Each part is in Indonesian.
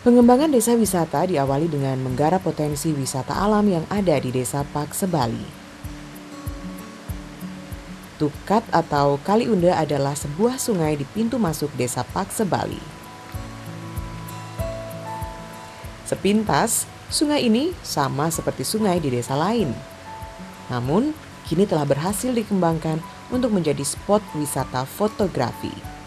Pengembangan desa wisata diawali dengan menggarap potensi wisata alam yang ada di Desa Paksebali. Tukat atau Kaliunda adalah sebuah sungai di pintu masuk Desa Paksebali. Sepintas, sungai ini sama seperti sungai di desa lain. Namun, kini telah berhasil dikembangkan untuk menjadi spot wisata fotografi.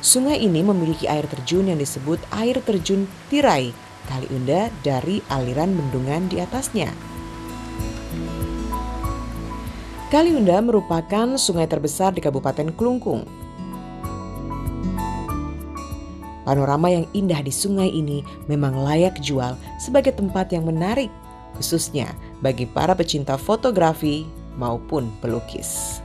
Sungai ini memiliki air terjun yang disebut air terjun tirai Kaliunda dari aliran bendungan di atasnya. Kaliunda merupakan sungai terbesar di Kabupaten Klungkung. Panorama yang indah di sungai ini memang layak jual sebagai tempat yang menarik, khususnya bagi para pecinta fotografi maupun pelukis.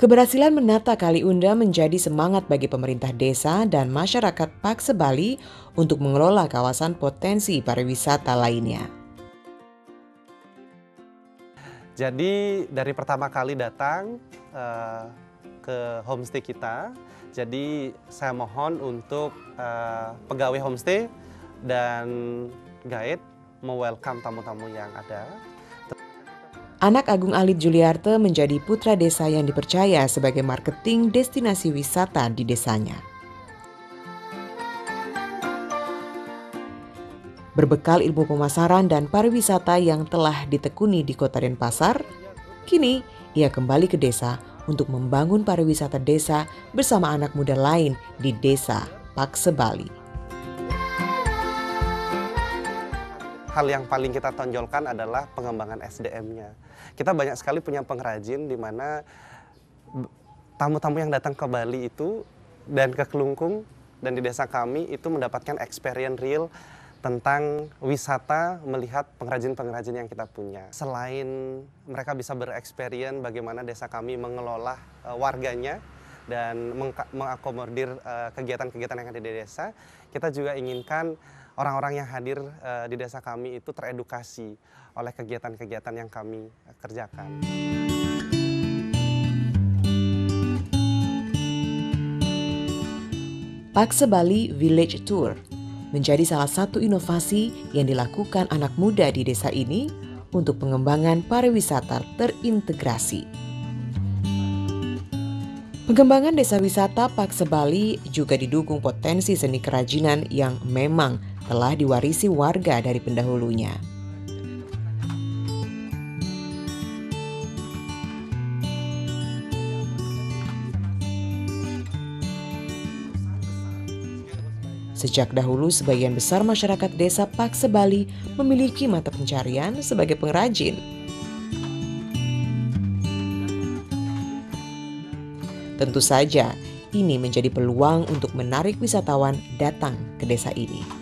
Keberhasilan menata Kali Unda menjadi semangat bagi pemerintah desa dan masyarakat Paksebali untuk mengelola kawasan potensi pariwisata lainnya. Jadi dari pertama kali datang uh, ke homestay kita, jadi saya mohon untuk uh, pegawai homestay dan guide me-welcome tamu-tamu yang ada Anak Agung Alit Juliarte menjadi putra desa yang dipercaya sebagai marketing destinasi wisata di desanya. Berbekal ilmu pemasaran dan pariwisata yang telah ditekuni di Kota Denpasar, kini ia kembali ke desa untuk membangun pariwisata desa bersama anak muda lain di Desa Paksebali. Hal yang paling kita tonjolkan adalah pengembangan SDM-nya. Kita banyak sekali punya pengrajin di mana tamu-tamu yang datang ke Bali itu dan ke Kelungkung dan di desa kami itu mendapatkan experience real tentang wisata melihat pengrajin-pengrajin yang kita punya. Selain mereka bisa bereksperience bagaimana desa kami mengelola uh, warganya dan mengakomodir eh, kegiatan-kegiatan yang ada di desa, kita juga inginkan orang-orang yang hadir uh, di desa kami itu teredukasi oleh kegiatan-kegiatan yang kami kerjakan. Pakse Bali Village Tour menjadi salah satu inovasi yang dilakukan anak muda di desa ini untuk pengembangan pariwisata terintegrasi. Pengembangan desa wisata Pakse Bali juga didukung potensi seni kerajinan yang memang telah diwarisi warga dari pendahulunya. Sejak dahulu sebagian besar masyarakat desa Paksebali memiliki mata pencarian sebagai pengrajin. Tentu saja, ini menjadi peluang untuk menarik wisatawan datang ke desa ini.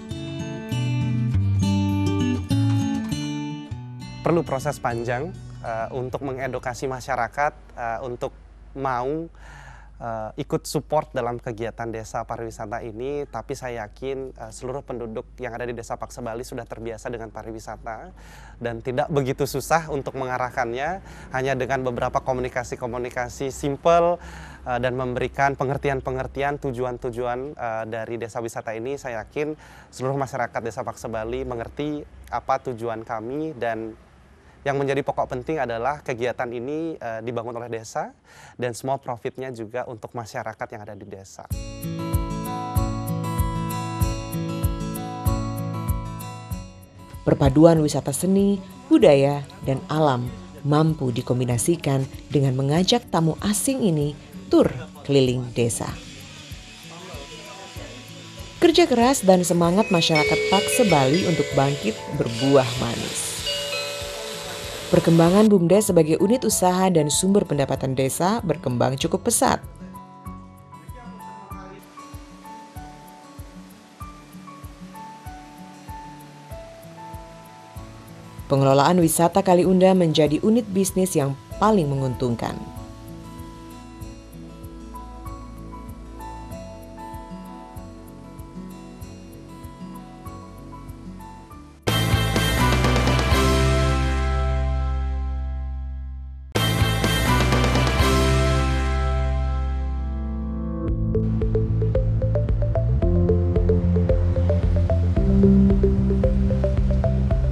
Perlu proses panjang uh, untuk mengedukasi masyarakat uh, untuk mau uh, ikut support dalam kegiatan desa pariwisata ini, tapi saya yakin uh, seluruh penduduk yang ada di desa Paksa Bali sudah terbiasa dengan pariwisata. Dan tidak begitu susah untuk mengarahkannya hanya dengan beberapa komunikasi-komunikasi simple dan memberikan pengertian-pengertian tujuan-tujuan uh, dari desa wisata ini, saya yakin seluruh masyarakat desa Paksa Bali mengerti apa tujuan kami dan yang menjadi pokok penting adalah kegiatan ini uh, dibangun oleh desa dan semua profitnya juga untuk masyarakat yang ada di desa. Perpaduan wisata seni, budaya, dan alam mampu dikombinasikan dengan mengajak tamu asing ini tur keliling desa. Kerja keras dan semangat masyarakat Pakse Bali untuk bangkit berbuah manis. Perkembangan BUMDes sebagai unit usaha dan sumber pendapatan desa berkembang cukup pesat. pengelolaan wisata Kaliunda menjadi unit bisnis yang paling menguntungkan.